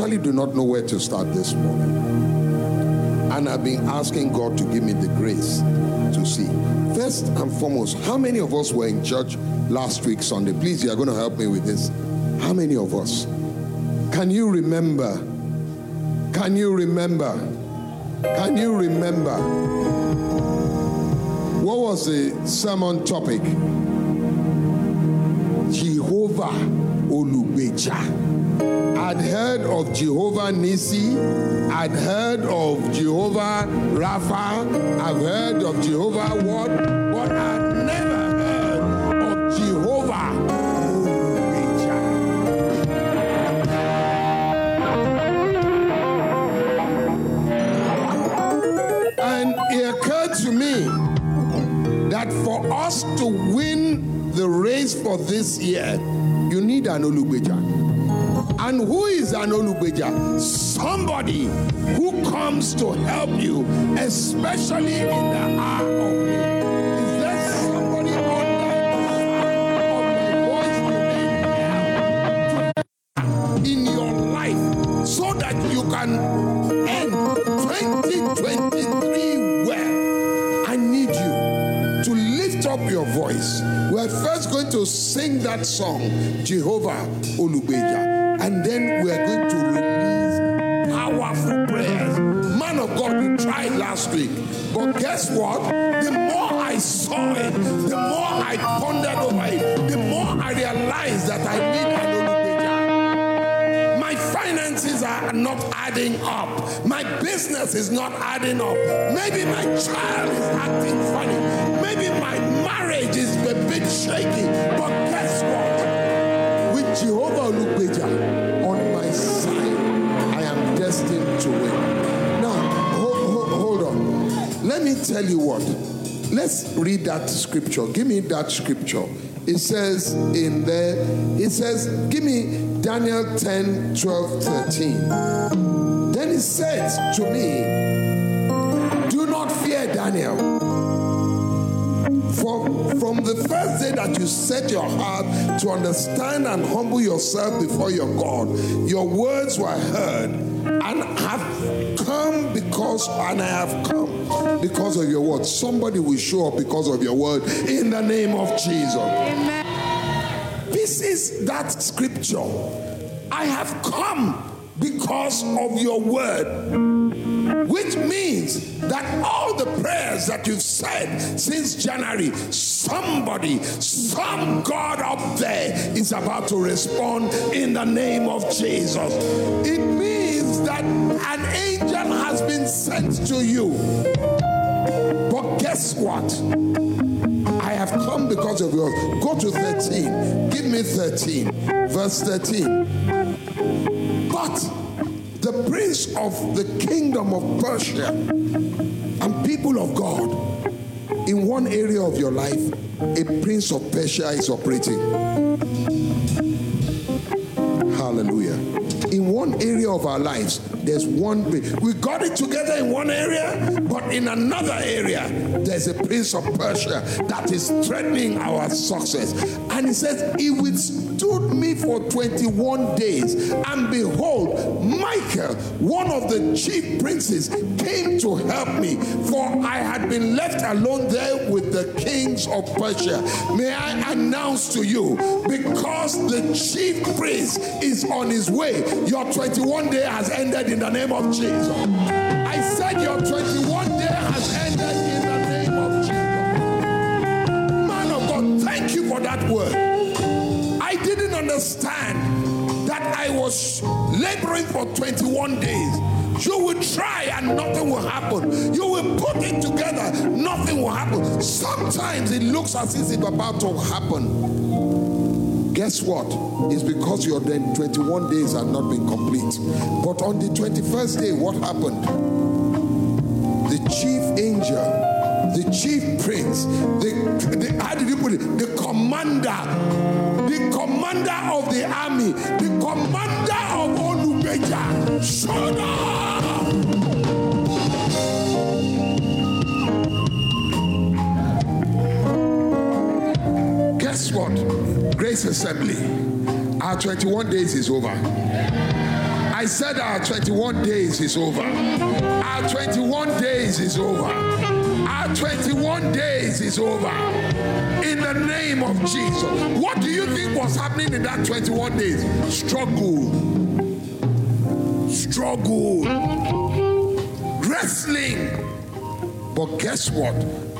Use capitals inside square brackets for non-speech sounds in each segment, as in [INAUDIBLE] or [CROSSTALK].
actually do not know where to start this morning. And I've been asking God to give me the grace to see. First and foremost, how many of us were in church last week, Sunday? Please, you are going to help me with this. How many of us? Can you remember? Can you remember? Can you remember? What was the sermon topic? Jehovah Olugbeja. I'd heard of Jehovah Nisi. I'd heard of Jehovah Rapha. I've heard of Jehovah what? But I'd never heard of Jehovah. And it occurred to me that for us to win the race for this year, you need an Olugbeja. And who is an? Somebody who comes to help you, especially in the hour of need. Is there somebody under the sound of my voice need in your life so that you can end 2023 well? I need you to lift up your voice. We're first going to sing that song, Jehovah Olugbeja and then we are going to release powerful prayers. Man of God, we tried last week, but guess what? The more I saw it, the more I pondered over it, the more I realized that I need an finances are not adding up. My business is not adding up. Maybe my child is acting funny. Maybe my marriage is a bit shaky. But guess what? Jehovah Olugbeja on my side, I am destined to win. Now, hold, hold, hold on. Let me tell you what. Let's read that scripture. Give me that scripture. It says in there, it says, give me Daniel 10, 12, 13. Then it says to me, Do not fear, Daniel. For from the first day that you set your heart to understand and humble yourself before your God, your words were heard and have come because, and I have come because of your word. Somebody will show up because of your word in the name of Jesus. Amen. This is that scripture. I have come because of your word, which means that all the prayers that you've said since January, somebody, some God up there is about to respond in the name of Jesus. It means that an angel has been sent to you. But guess what? I have come because of yours. Go to 13. Give me 13. Verse 13. But the prince of the kingdom of Persia and people of God, in one area of your life, a prince of Persia is operating. Hallelujah. In one area of our lives, there's one we got it together in one area, but in another area, there's a prince of Persia that is threatening our success. And he says, He withstood me for 21 days. And behold, Michael, one of the chief princes, came to help me, for I had been left alone there with the kings of Persia. May I announce to you, because the chief prince is on his way, your 21 day has ended in the name of Jesus. I said your 21 day has ended in the name of Jesus. Man of God, thank you for that word. Understand that I was laboring for 21 days. You will try and nothing will happen. You will put it together, nothing will happen. Sometimes it looks as if it's about to happen. Guess what? It's because your 21 days have not been complete. But on the 21st day, what happened? The chief angel, the chief prince, the, the how did you put it? The commander, the commander of the army, the commander of Olugbeja showed up. Guess what? Grace Assembly, our 21 days is over. I said our 21 days is over. Our 21 days is over. Our 21 days is over. In the name of Jesus. What do you think was happening in that 21 days? Struggle. Struggle. Wrestling. But guess what?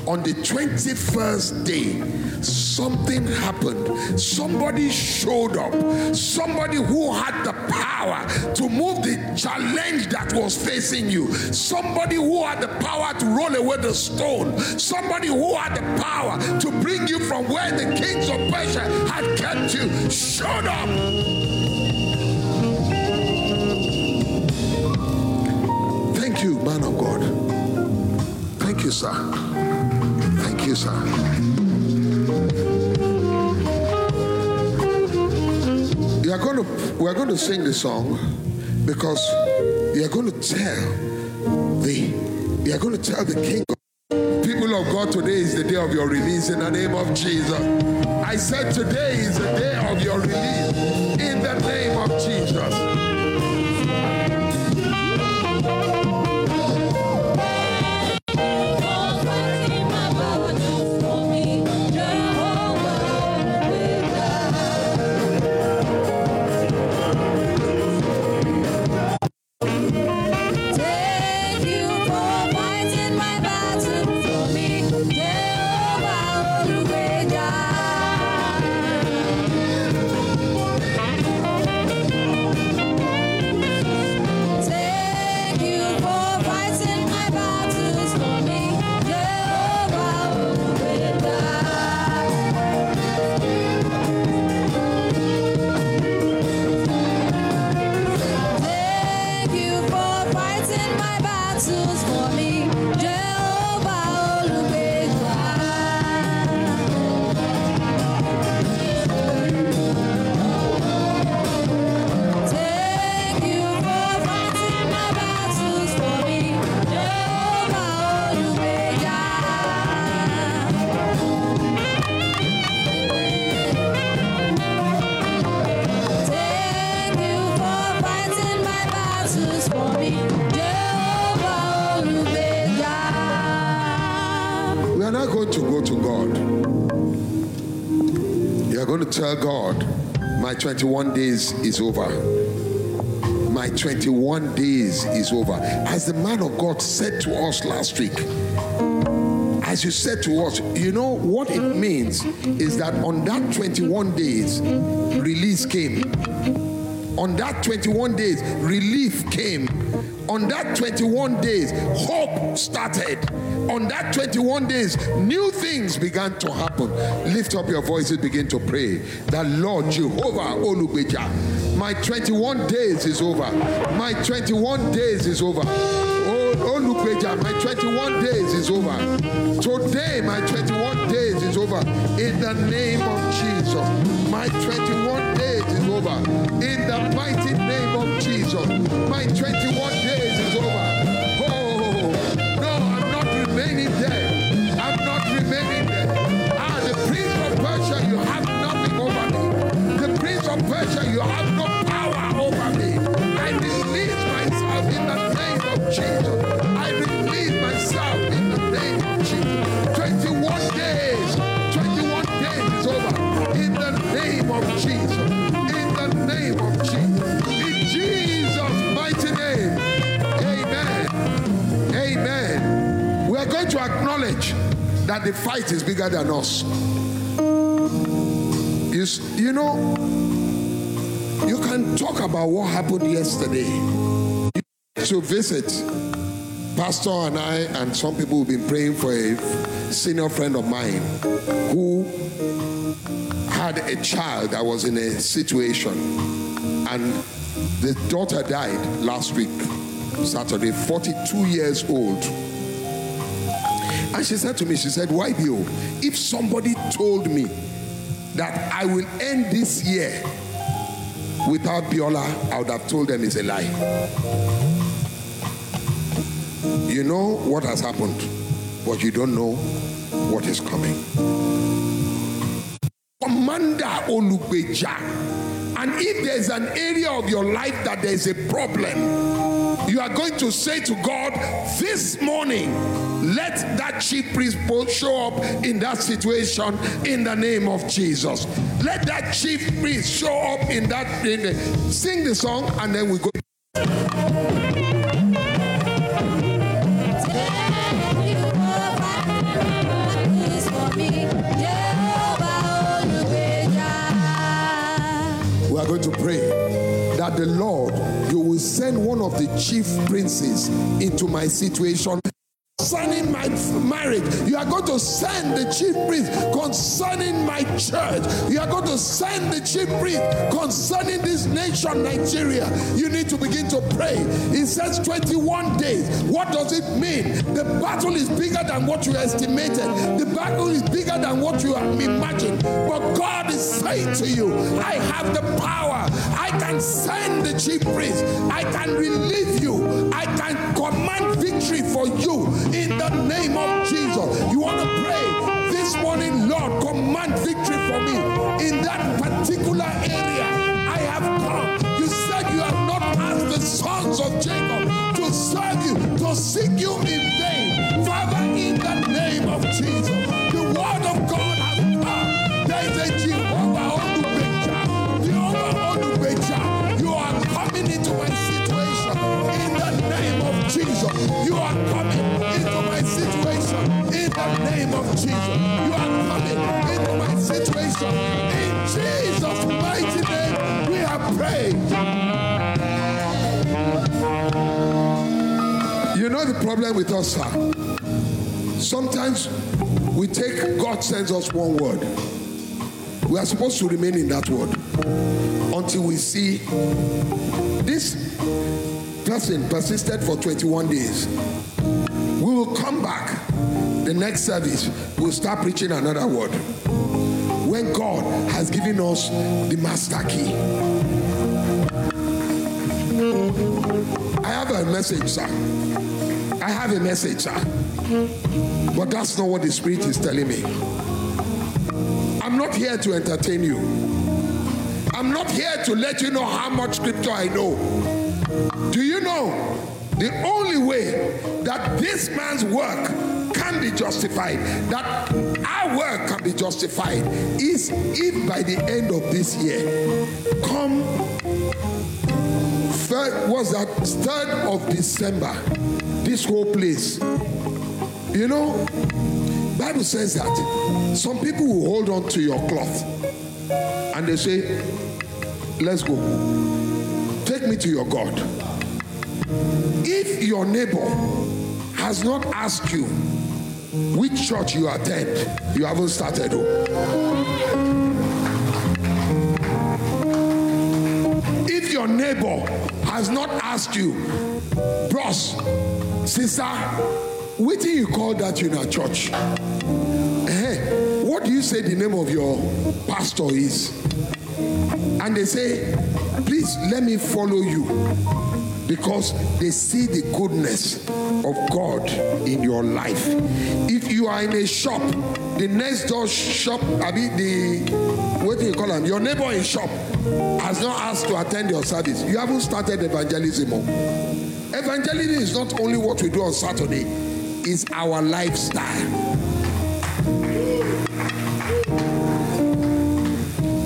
On the 21st day, something happened. Somebody showed up. Somebody who had the power to move the challenge that was facing you. Somebody who had the power to roll away the stone. Somebody who had the power to bring you from where the kings of Persia had kept you. Showed up. Thank you, man of God. Thank you, sir. Thank you, are going to we are going to sing the song because we are going to tell the we are going to tell the King. People of God, today is the day of your release in the name of Jesus. I said today is the day of your release 21 days is over. My 21 days is over. As the man of God said to us last week, as you said to us, you know what it means is that on that 21 days, release came. On that 21 days, relief came. On that 21 days, hope started on that 21 days, new things began to happen. Lift up your voices, begin to pray. That Lord Jehovah Olugbeja, my 21 days is over. My 21 days is over. Oh, Olugbeja, my 21 days is over. Today, my 21 days is over. In the name of Jesus, my 21 days is over. In the mighty name of Jesus, my 21 remaining there. I'm not remaining there. Ah, the prince of Persia, you have nothing over me. The prince of Persia, you have no power over me. I release myself in the name of Jesus. I release myself in the name of Jesus. 21 days, 21 days is over. In the name of Jesus. Acknowledge that the fight is bigger than us. You, you know, you can talk about what happened yesterday. To visit Pastor and I, and some people have been praying for a senior friend of mine who had a child that was in a situation, and the daughter died last week, Saturday, 42 years old. And she said to me, she said, Why you? If somebody told me that I will end this year without Biola, I would have told them it's a lie. You know what has happened, but you don't know what is coming. Commander Olugbeja And if there's an area of your life that there's a problem, you are going to say to God, This morning, let that chief priest show up in that situation in the name of Jesus. Let that chief priest show up in that. In the, sing the song, and then we go. We are going to pray that the Lord, you will send one of the chief princes into my situation concerning my marriage. You are going to send the chief priest concerning my church. You are going to send the chief priest concerning this nation, Nigeria. You need to begin to pray. It says 21 days. What does it mean? The battle is bigger than what you estimated, the battle is bigger than what you imagined. But God is saying to you, I have the power. I can send the chief priest. I can relieve you. I can command victory for you in the name of Jesus. You want to pray this morning, Lord, command victory for me in that particular area. I have come. You said you have not asked the sons of Jacob to serve you, to seek you in vain. Father, in the name of Jesus, the word of God has come. There is a Jehovah Olugbeja. Jehovah. You are coming into my situation in the name of Jesus. You are coming the name of Jesus. You are coming into my situation. In Jesus' mighty name, we have prayed. You know the problem with us, sir? Sometimes we take, God sends us one word. We are supposed to remain in that word until we see this person persisted for 21 days we will come back the next service, we'll start preaching another word. When God has given us the master key. I have a message, sir. I have a message, sir. But that's not what the Spirit is telling me. I'm not here to entertain you. I'm not here to let you know how much scripture I know. Do you know the only way that this man's work can be justified, that our work can be justified, is if by the end of this year, come third was that third of December, this whole place. You know, Bible says that some people will hold on to your cloth and they say, Let's go. Take me to your God. If your neighbor has not asked you which church you attend, you haven't started. Oh. If your neighbor has not asked you, bros, sister, what do you call that in a church? Hey, what do you say the name of your pastor is? And they say, please let me follow you because they see the goodness of God in your life. If you are in a shop, the next door shop, I mean the what do you call them? Your neighbor in shop has not asked to attend your service. You haven't started evangelism. Evangelism is not only what we do on Saturday, it's our lifestyle.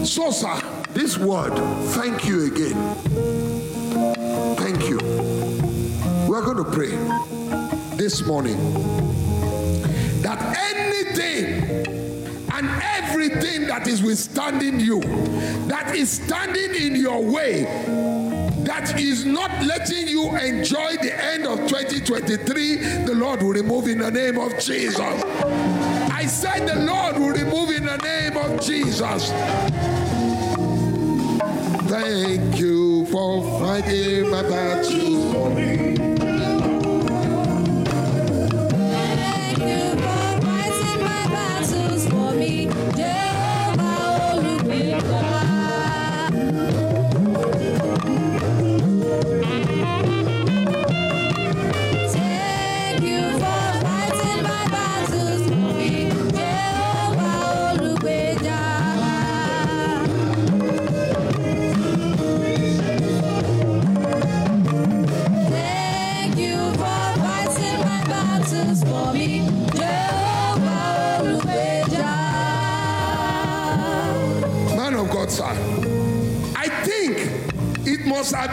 So, sir, this word, thank you again. We're going to pray this morning that anything and everything that is withstanding you, that is standing in your way, that is not letting you enjoy the end of 2023, the Lord will remove in the name of Jesus. I said the Lord will remove in the name of Jesus. Thank you for fighting my battles.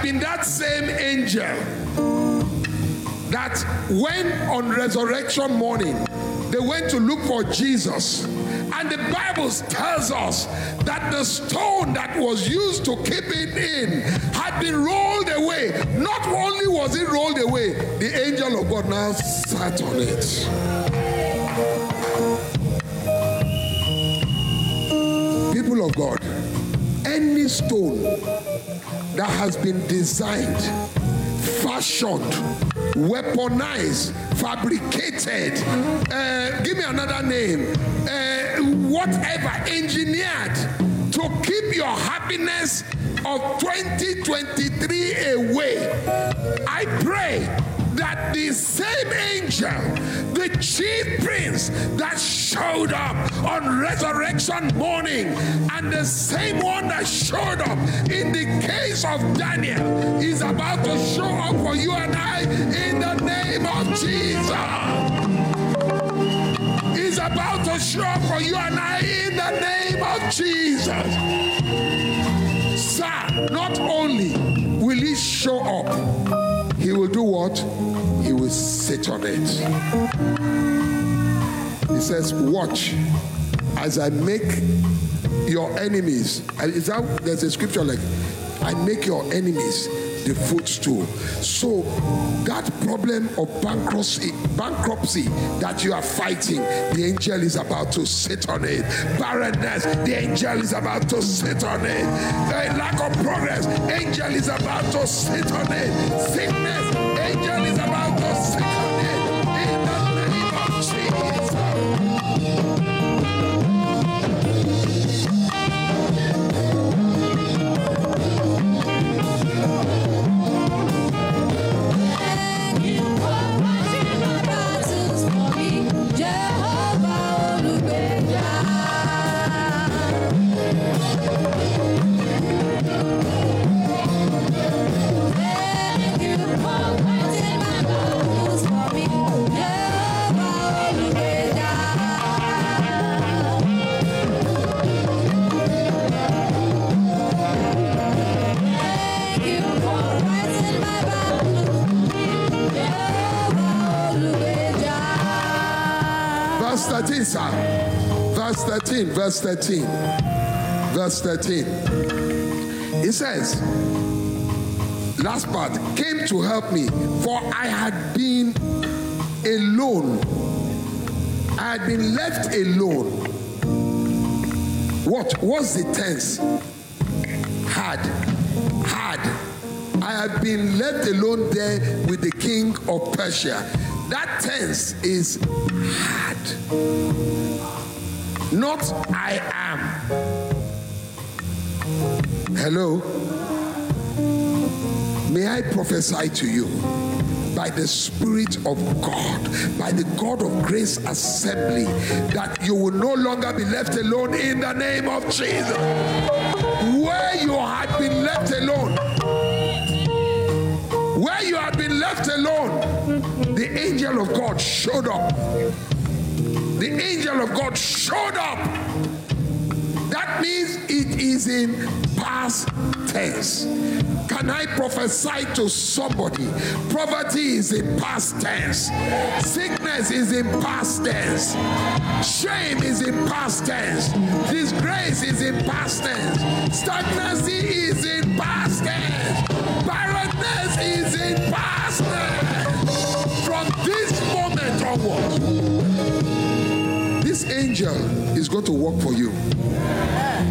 Been that same angel that when on resurrection morning they went to look for Jesus. And the Bible tells us that the stone that was used to keep it in had been rolled away. Not only was it rolled away, the angel of God now sat on it. People of God, any stone that has been designed, fashioned, weaponized, fabricated, uh, give me another name, uh, whatever, engineered to keep your happiness of 2023 away. I pray that the same angel, the chief prince that showed up on resurrection morning, and the same one that showed up in the case of Daniel, is about to show up for you and I in the name of Jesus. Is about to show up for you and I in the name of Jesus. Sir, not only will he show up, will do what? He will sit on it. He says, Watch as I make your enemies. Is that there's a scripture like, I make your enemies the footstool. So that problem of bankruptcy, bankruptcy that you are fighting, the angel is about to sit on it. Barrenness, the angel is about to sit on it. A lack of progress, angel is about to sit on it. Sickness, Verse 13, verse 13. Verse 13. It says, last part, came to help me, for I had been alone. I had been left alone. What was the tense? Had. Had. I had been left alone there with the king of Persia. That tense is had. Not I am. Hello? May I prophesy to you by the Spirit of God, by the God of Grace Assembly, that you will no longer be left alone in the name of Jesus. Where you had been left alone, where you had been left alone, the angel of God showed up. The angel of God showed up. That means it is in past tense. Can I prophesy to somebody? Poverty is in past tense. Sickness is in past tense. Shame is in past tense. Disgrace is in past tense. Stagnancy is in past tense. Barrenness is in past tense. From this moment onwards, angel is going to work for you.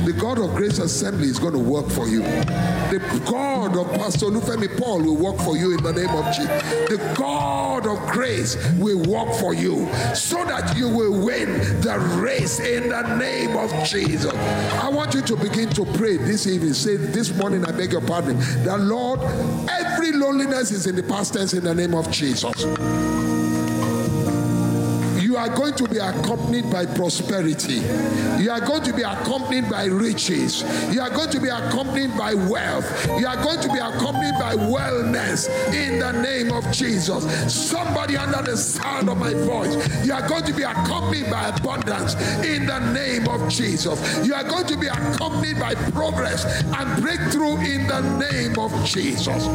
The God of Grace Assembly is going to work for you. The God of Pastor Lufemi Paul will work for you in the name of Jesus. The God of grace will work for you so that you will win the race in the name of Jesus. I want you to begin to pray this evening. Say, This morning, I beg your pardon. The Lord, every loneliness is in the past tense in the name of Jesus. Are going to be accompanied by prosperity. You are going to be accompanied by riches. You are going to be accompanied by wealth. You are going to be accompanied by wellness in the name of Jesus. Somebody under the sound of my voice, you are going to be accompanied by abundance in the name of Jesus. You are going to be accompanied by progress and breakthrough in the name of Jesus.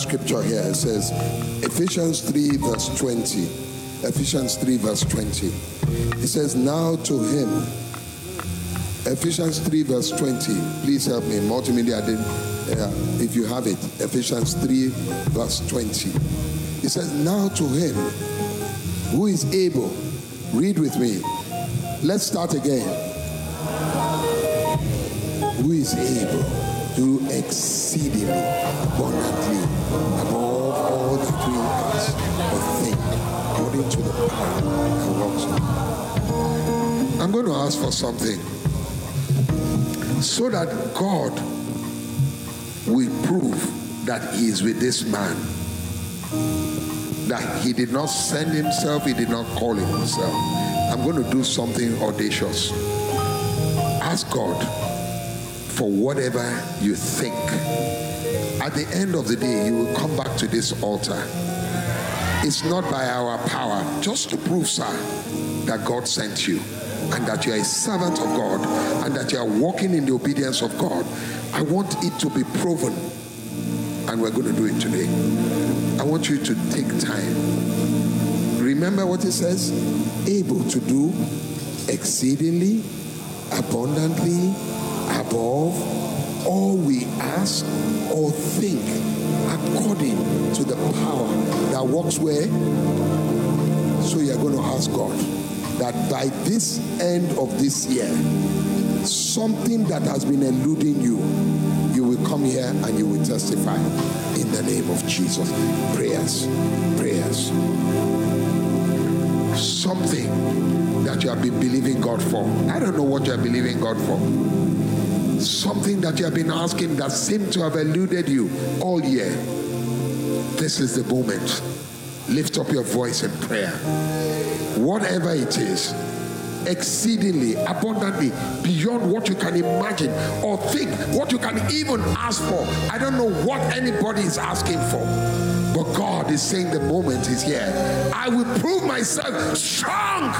Scripture here. It says Ephesians 3, verse 20. Ephesians 3, verse 20. It says, Now to him. Ephesians 3, verse 20. Please help me. Multimedia, uh, if you have it. Ephesians 3, verse 20. It says, Now to him who is able. Read with me. Let's start again. Who is able do exceedingly abundantly above all that we ask or think, according to the power that works I'm going to ask for something so that God will prove that He is with this man. That He did not send Himself, He did not call Himself. I'm going to do something audacious. Ask God for whatever you think. At the end of the day, you will come back to this altar. It's not by our power, just to prove, sir, that God sent you and that you are a servant of God and that you are walking in the obedience of God. I want it to be proven, and we're going to do it today. I want you to take time. Remember what it says? Able to do exceedingly, abundantly, above all we ask or think according to the power that works where? So you're going to ask God that by this end of this year, something that has been eluding you, you will come here and you will testify in the name of Jesus. Prayers, prayers. Something that you have been believing God for. I don't know what you are believing God for something that you have been asking that seemed to have eluded you all year, this is the moment. Lift up your voice in prayer. Whatever it is, exceedingly, abundantly, beyond what you can imagine or think, what you can even ask for. I don't know what anybody is asking for. But God is saying the moment is here. I will prove myself strong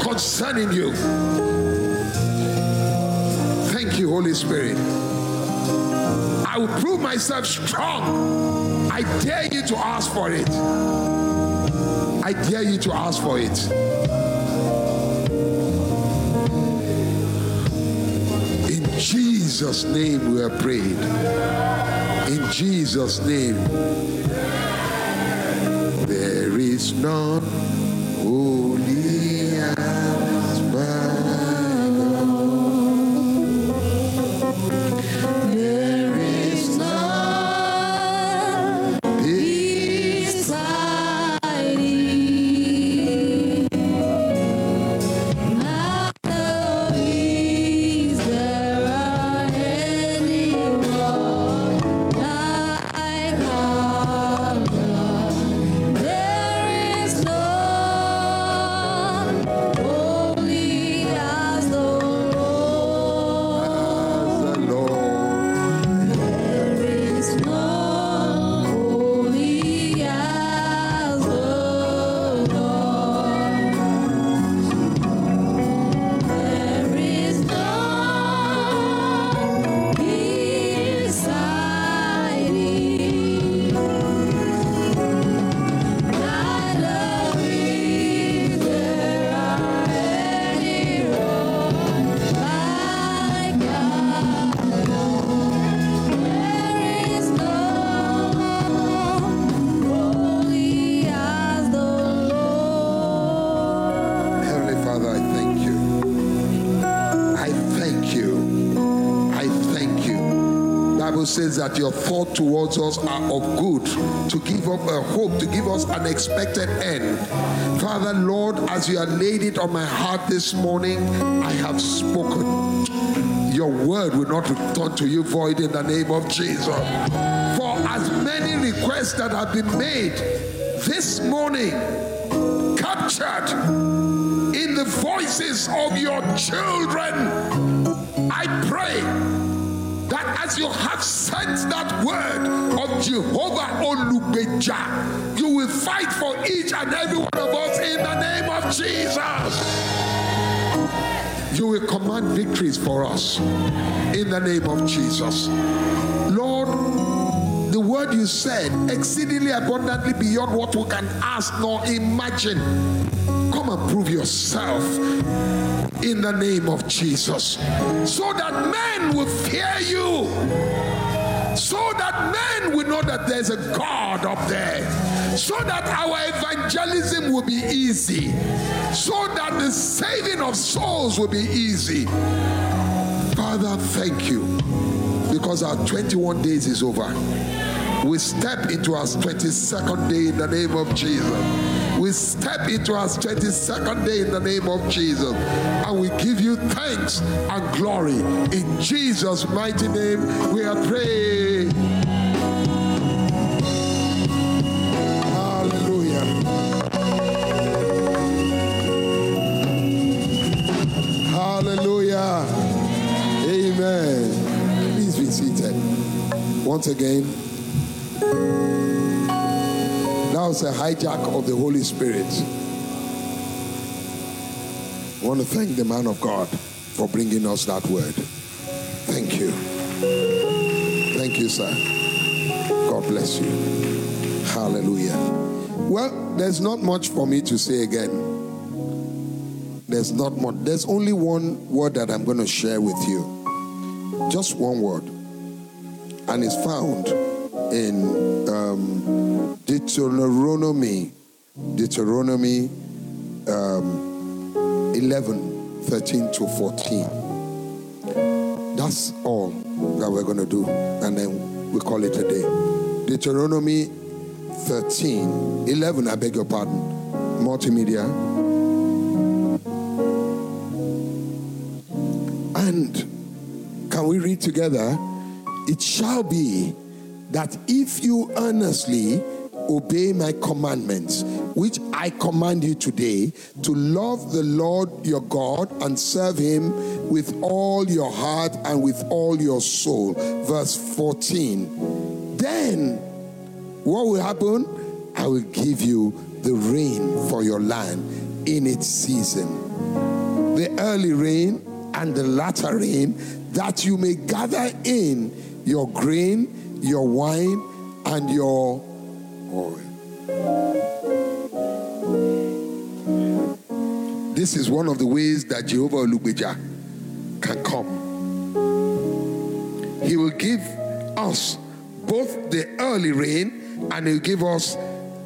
concerning you you, Holy Spirit. I will prove myself strong. I dare you to ask for it. I dare you to ask for it. In Jesus' name we are prayed. In Jesus' name. There is none says that your thought towards us are of good, to give up a hope, to give us an expected end. Father, Lord, as you have laid it on my heart this morning, I have spoken. Your word will not return to you void in the name of Jesus. For as many requests that have been made this morning, captured in the voices of your children, I pray you have sent that word of Jehovah Olugbeja, you will fight for each and every one of us in the name of Jesus. You will command victories for us in the name of Jesus. Lord, the word you said, exceedingly abundantly beyond what we can ask nor imagine. Come and prove yourself in the name of Jesus so that men will fear you so that men will know that there's a God up there, so that our evangelism will be easy, so that the saving of souls will be easy. Father, thank you because our 21 days is over. We step into our 22nd day in the name of Jesus. We step into our 22nd day in the name of Jesus. And we give you thanks and glory. In Jesus' mighty name, we are praying. Hallelujah. Hallelujah. Amen. Please be seated. Once again, a hijack of the Holy Spirit. I want to thank the man of God for bringing us that word. Thank you. Thank you, sir. God bless you. Hallelujah. Well, there's not much for me to say again. There's not much. There's only one word that I'm going to share with you. Just one word. And it's found in um, Deuteronomy, Deuteronomy um, 11, 13 to 14. That's all that we're going to do. And then we call it a day. Deuteronomy 13, 11, I beg your pardon. Multimedia. And can we read together? It shall be that if you earnestly obey my commandments, which I command you today, to love the Lord your God and serve him with all your heart and with all your soul. Verse 14. Then what will happen? I will give you the rain for your land in its season. The early rain and the latter rain, that you may gather in your grain, your wine, and your oil. This is one of the ways that Jehovah Olugbeja can come. He will give us both the early rain and he'll give us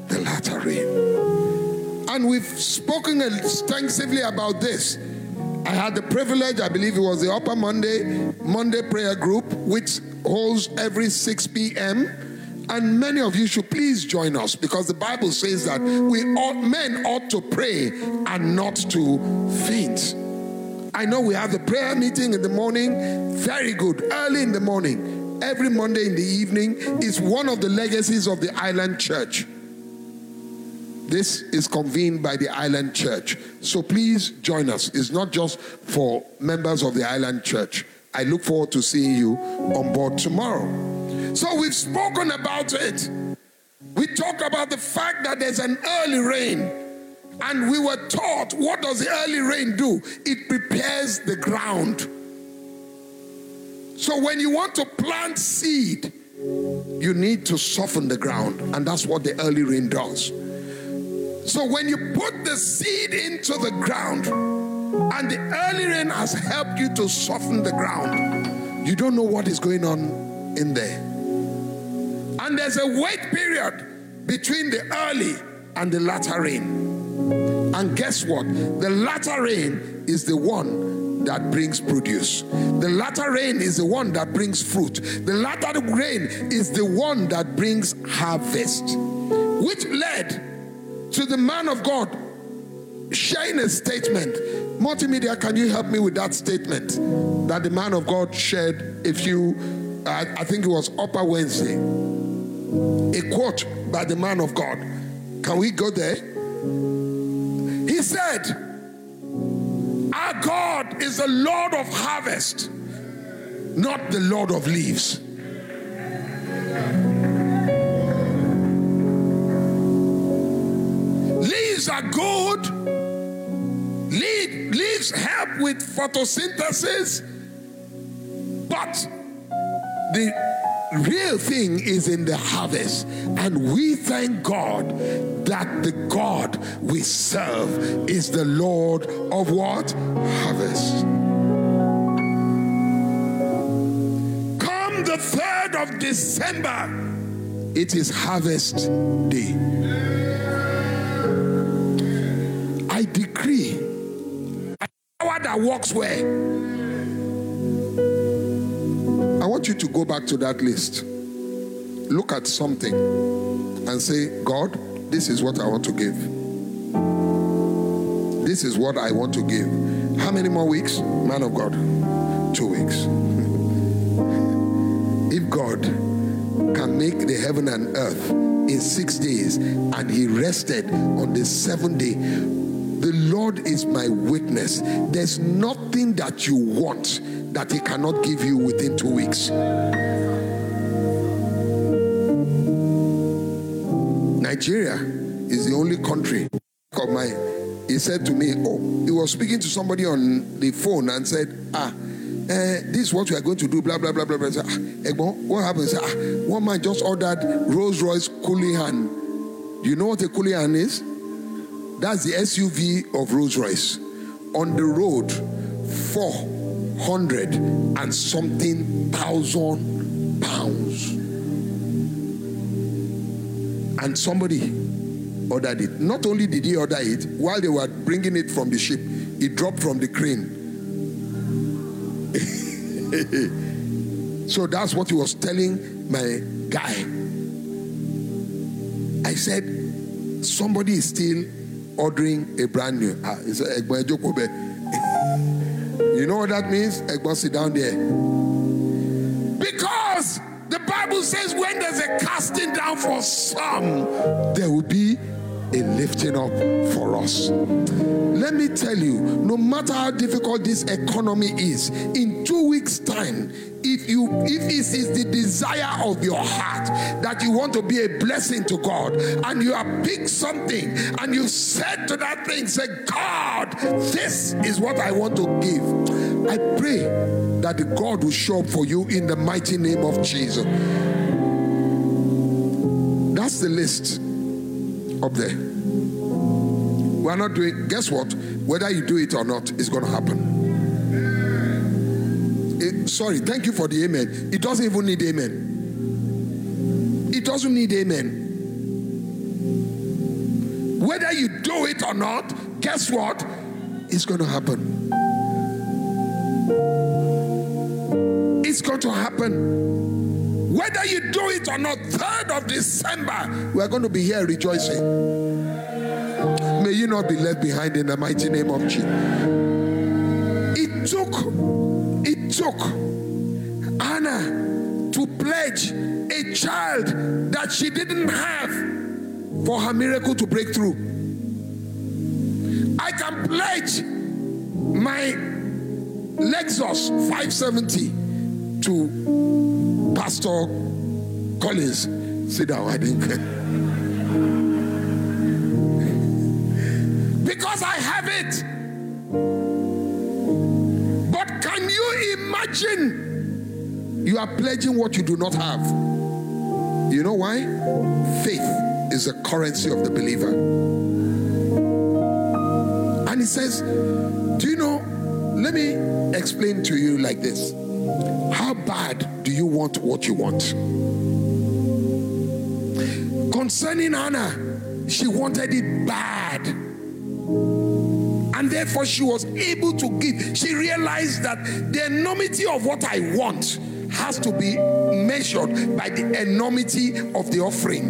the latter rain. And we've spoken extensively about this. I had the privilege, I believe it was the Upper Monday, Monday prayer group, which holds every 6 p.m. And many of you should please join us because the Bible says that we ought, men ought to pray and not to faint. I know we have the prayer meeting in the morning, very good, early in the morning. Every Monday in the evening is one of the legacies of the island church. This is convened by the island church. So please join us. It's not just for members of the island church. I look forward to seeing you on board tomorrow. So we've spoken about it. We talked about the fact that there's an early rain. And we were taught what does the early rain do? It prepares the ground. So when you want to plant seed, you need to soften the ground. And that's what the early rain does. So when you put the seed into the ground and the early rain has helped you to soften the ground, you don't know what is going on in there. And there's a wait period between the early and the latter rain. And guess what? The latter rain is the one that brings produce. The latter rain is the one that brings fruit. The latter rain is the one that brings harvest, which led to the man of God sharing a statement. Multimedia, can you help me with that statement that the man of God shared a few, I, I think it was Upper Wednesday? A quote by the man of God. Can we go there? He said, Our God is the Lord of harvest, not the Lord of leaves. Leaves are good. leaves help with photosynthesis. But the real thing is in the harvest. And we thank God that the God we serve is the Lord of what? Harvest. Come the 3rd of December, it is harvest day. I decree a power that well I want you to go back to that list. Look at something and say, God, this is what I want to give. This is what I want to give. How many more weeks? Man of God, two weeks. [LAUGHS] if God can make the heaven and earth in six days and he rested on the seventh day, the Lord is my witness. There's nothing that you want that He cannot give you within two weeks. Nigeria is the only country of mine. He said to me, Oh, he was speaking to somebody on the phone and said, Ah, uh, this is what we are going to do, blah, blah, blah, blah, blah. Said, ah, what happens? Ah, one man just ordered Rolls Royce Cullinan. Do you know what a Cullinan is? That's the SUV of Rolls Royce. On the road, four hundred and something thousand pounds. And somebody ordered it. Not only did he order it, while they were bringing it from the ship, it dropped from the crane. [LAUGHS] so that's what he was telling my guy. I said, somebody is still ordering a brand new. Ah, he said, You know what that means? Egbon, sit down there. Because the Bible says when there's a casting down for some, there will be a lifting up for us. Let me tell you, no matter how difficult this economy is, in time, if you if it is the desire of your heart that you want to be a blessing to God and you have picked something and you said to that thing, say, God, this is what I want to give. I pray that the God will show up for you in the mighty name of Jesus. That's the list up there. We're not doing, guess what? Whether you do it or not, it's going to happen. It, sorry, thank you for the amen. It doesn't even need amen. It doesn't need amen. Whether you do it or not, guess what? It's going to happen. It's going to happen. Whether you do it or not, 3rd of December, we're going to be here rejoicing. May you not be left behind in the mighty name of Jesus. It took, took Anna to pledge a child that she didn't have for her miracle to break through. I can pledge my Lexus 570 to Pastor Collins. Sit down, I didn't. because I have it. But can you imagine you are pledging what you do not have? You know why? Faith is the currency of the believer. And he says, Do you know? Let me explain to you like this. How bad do you want what you want? Concerning Anna, she wanted it bad. And therefore, she was able to give. She realized that the enormity of what I want has to be measured by the enormity of the offering.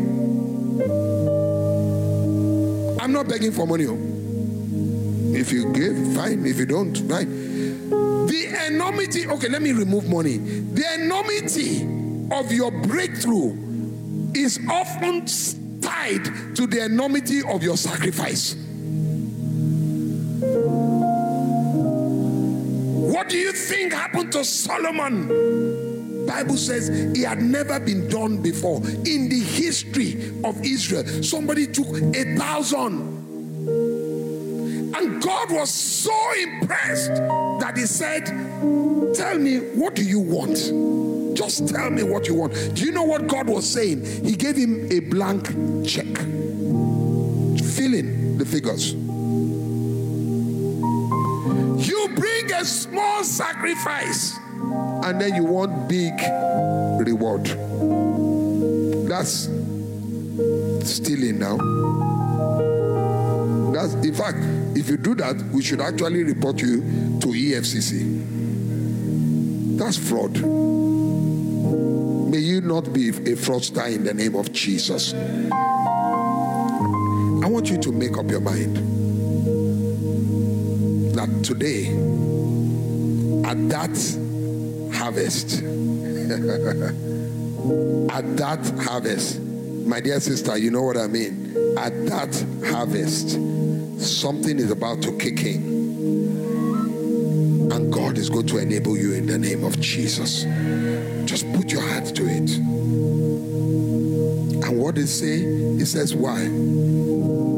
I'm not begging for money. Oh. If you give, fine. If you don't, fine. The enormity, okay, let me remove money. The enormity of your breakthrough is often tied to the enormity of your sacrifice. What do you think happened to Solomon? Bible says he had never been done before in the history of Israel. Somebody took a thousand. And God was so impressed that he said, Tell me, what do you want? Just tell me what you want. Do you know what God was saying? He gave him a blank check. Fill in the figures. You bring small sacrifice and then you want big reward. That's stealing now. That's in fact, if you do that, we should actually report you to EFCC. That's fraud. May you not be a fraudster in the name of Jesus. I want you to make up your mind that today, at that harvest, [LAUGHS] at that harvest, my dear sister, you know what I mean? At that harvest, something is about to kick in. And God is going to enable you in the name of Jesus. Just put your heart to it. And what it say? It says, Why?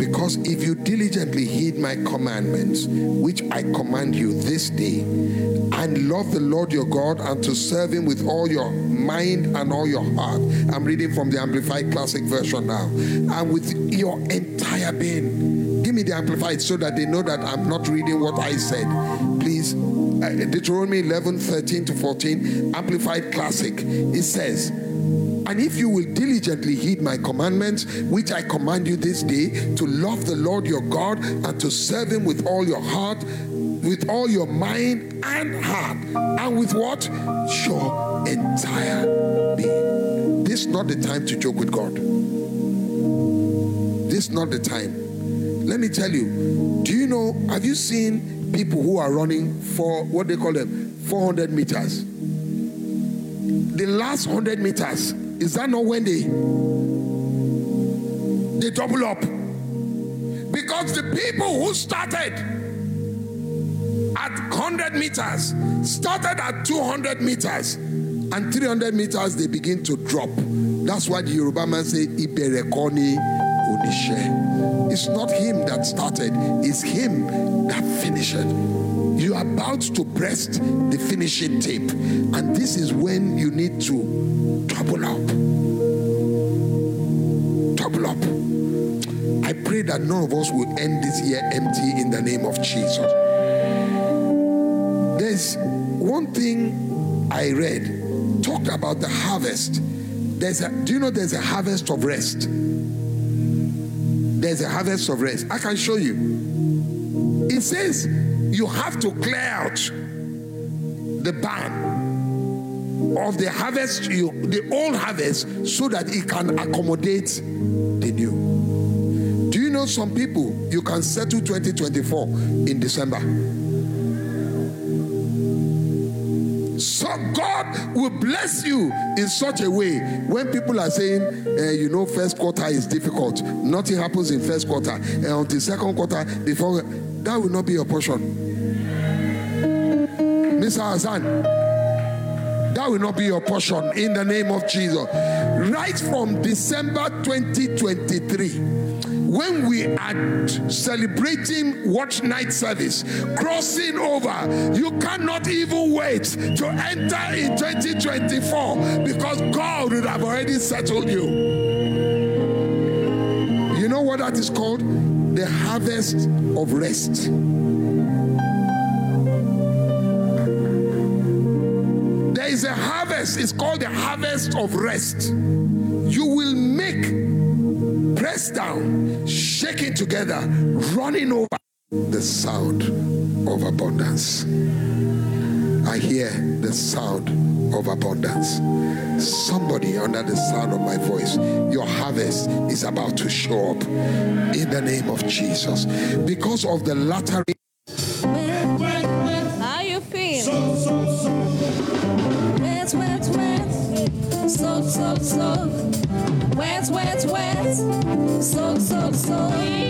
Because if you diligently heed my commandments, which I command you this day, and love the Lord your God and to serve him with all your mind and all your heart. I'm reading from the Amplified Classic Version now. And with your entire being. Give me the Amplified so that they know that I'm not reading what I said. Please. Uh, Deuteronomy 11, 13 to 14, Amplified Classic. It says, and if you will diligently heed my commandments, which I command you this day, to love the Lord your God and to serve him with all your heart, with all your mind and heart, and with what? Your entire being. This is not the time to joke with God. This is not the time. Let me tell you, do you know, have you seen people who are running for what they call them 400 meters? The last 100 meters, is that not when they they double up? Because the people who started at 100 meters started at 200 meters and 300 meters they begin to drop. That's why the Yoruba man say Iberekoni Onishe. It's not him that started, it's him that finished. You are about to press the finishing tape, and this is when you need to double up. Double up. I pray that none of us will end this year empty in the name of Jesus. There's one thing I read talked about the harvest. There's a, do you know there's a harvest of rest? There's a harvest of rest. I can show you. It says you have to clear out the barn of the harvest, you, the old harvest, so that it can accommodate the new. Do you know some people you can settle 2024 in December? So God will bless you in such a way when people are saying, uh, you know, first quarter is difficult. Nothing happens in first quarter. And until second quarter, before that will not be your portion. Mr. Hassan, that will not be your portion in the name of Jesus. Right from December 2023 when we are celebrating watch night service, crossing over, you cannot even wait to enter in 2024 because God would have already settled you. You know what that is called? The harvest of rest. Is a harvest, it's called the harvest of rest. You will make press down, shaking together, running over, the sound of abundance. I hear the sound of abundance. Somebody under the sound of my voice, your harvest is about to show up in the name of Jesus. Because of the latter. Soak, soak. Wet, wet, wet. Soak,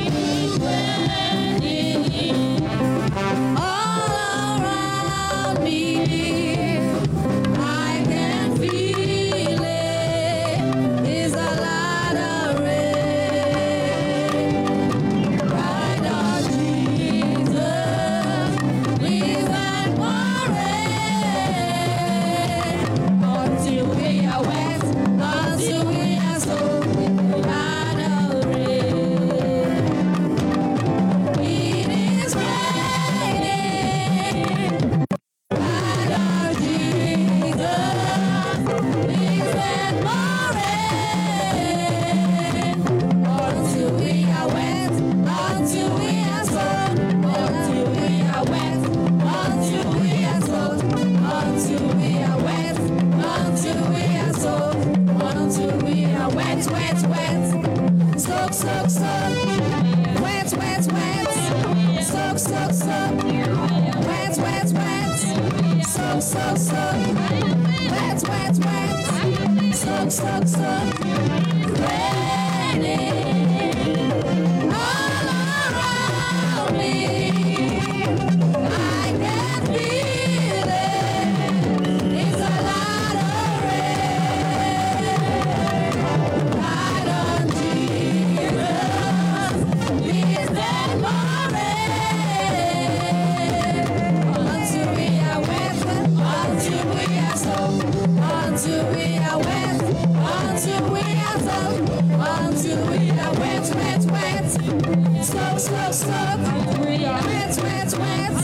Soak, soak, soak. Wet, wet, wet.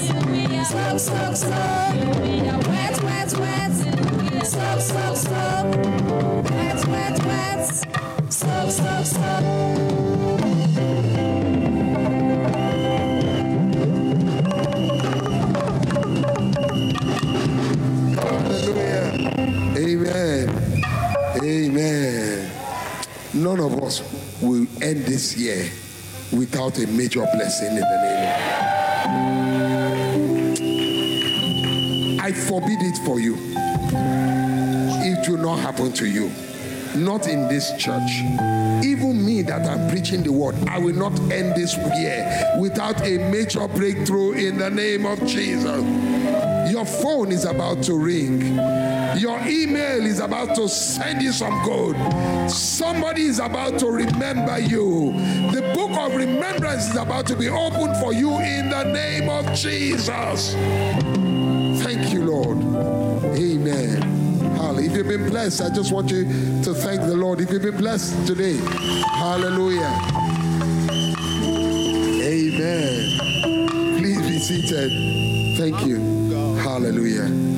Soak, soak, soak. Wet, wet, wet. Soak, soak, soak. Wet, wet, wet. Soak, soak, soak. Hallelujah. Amen. Amen. None of us will end this year without a major blessing in the name I forbid it for you. It will not happen to you. Not in this church. Even me that I'm preaching the word, I will not end this year without a major breakthrough in the name of Jesus. Your phone is about to ring. Your email is about to send you some gold. Somebody is about to remember you. The of remembrance is about to be opened for you in the name of Jesus. Thank you, Lord. Amen. Hallelujah. If you've been blessed, I just want you to thank the Lord. If you've been blessed today, hallelujah. Amen. Please be seated. Thank you. Hallelujah.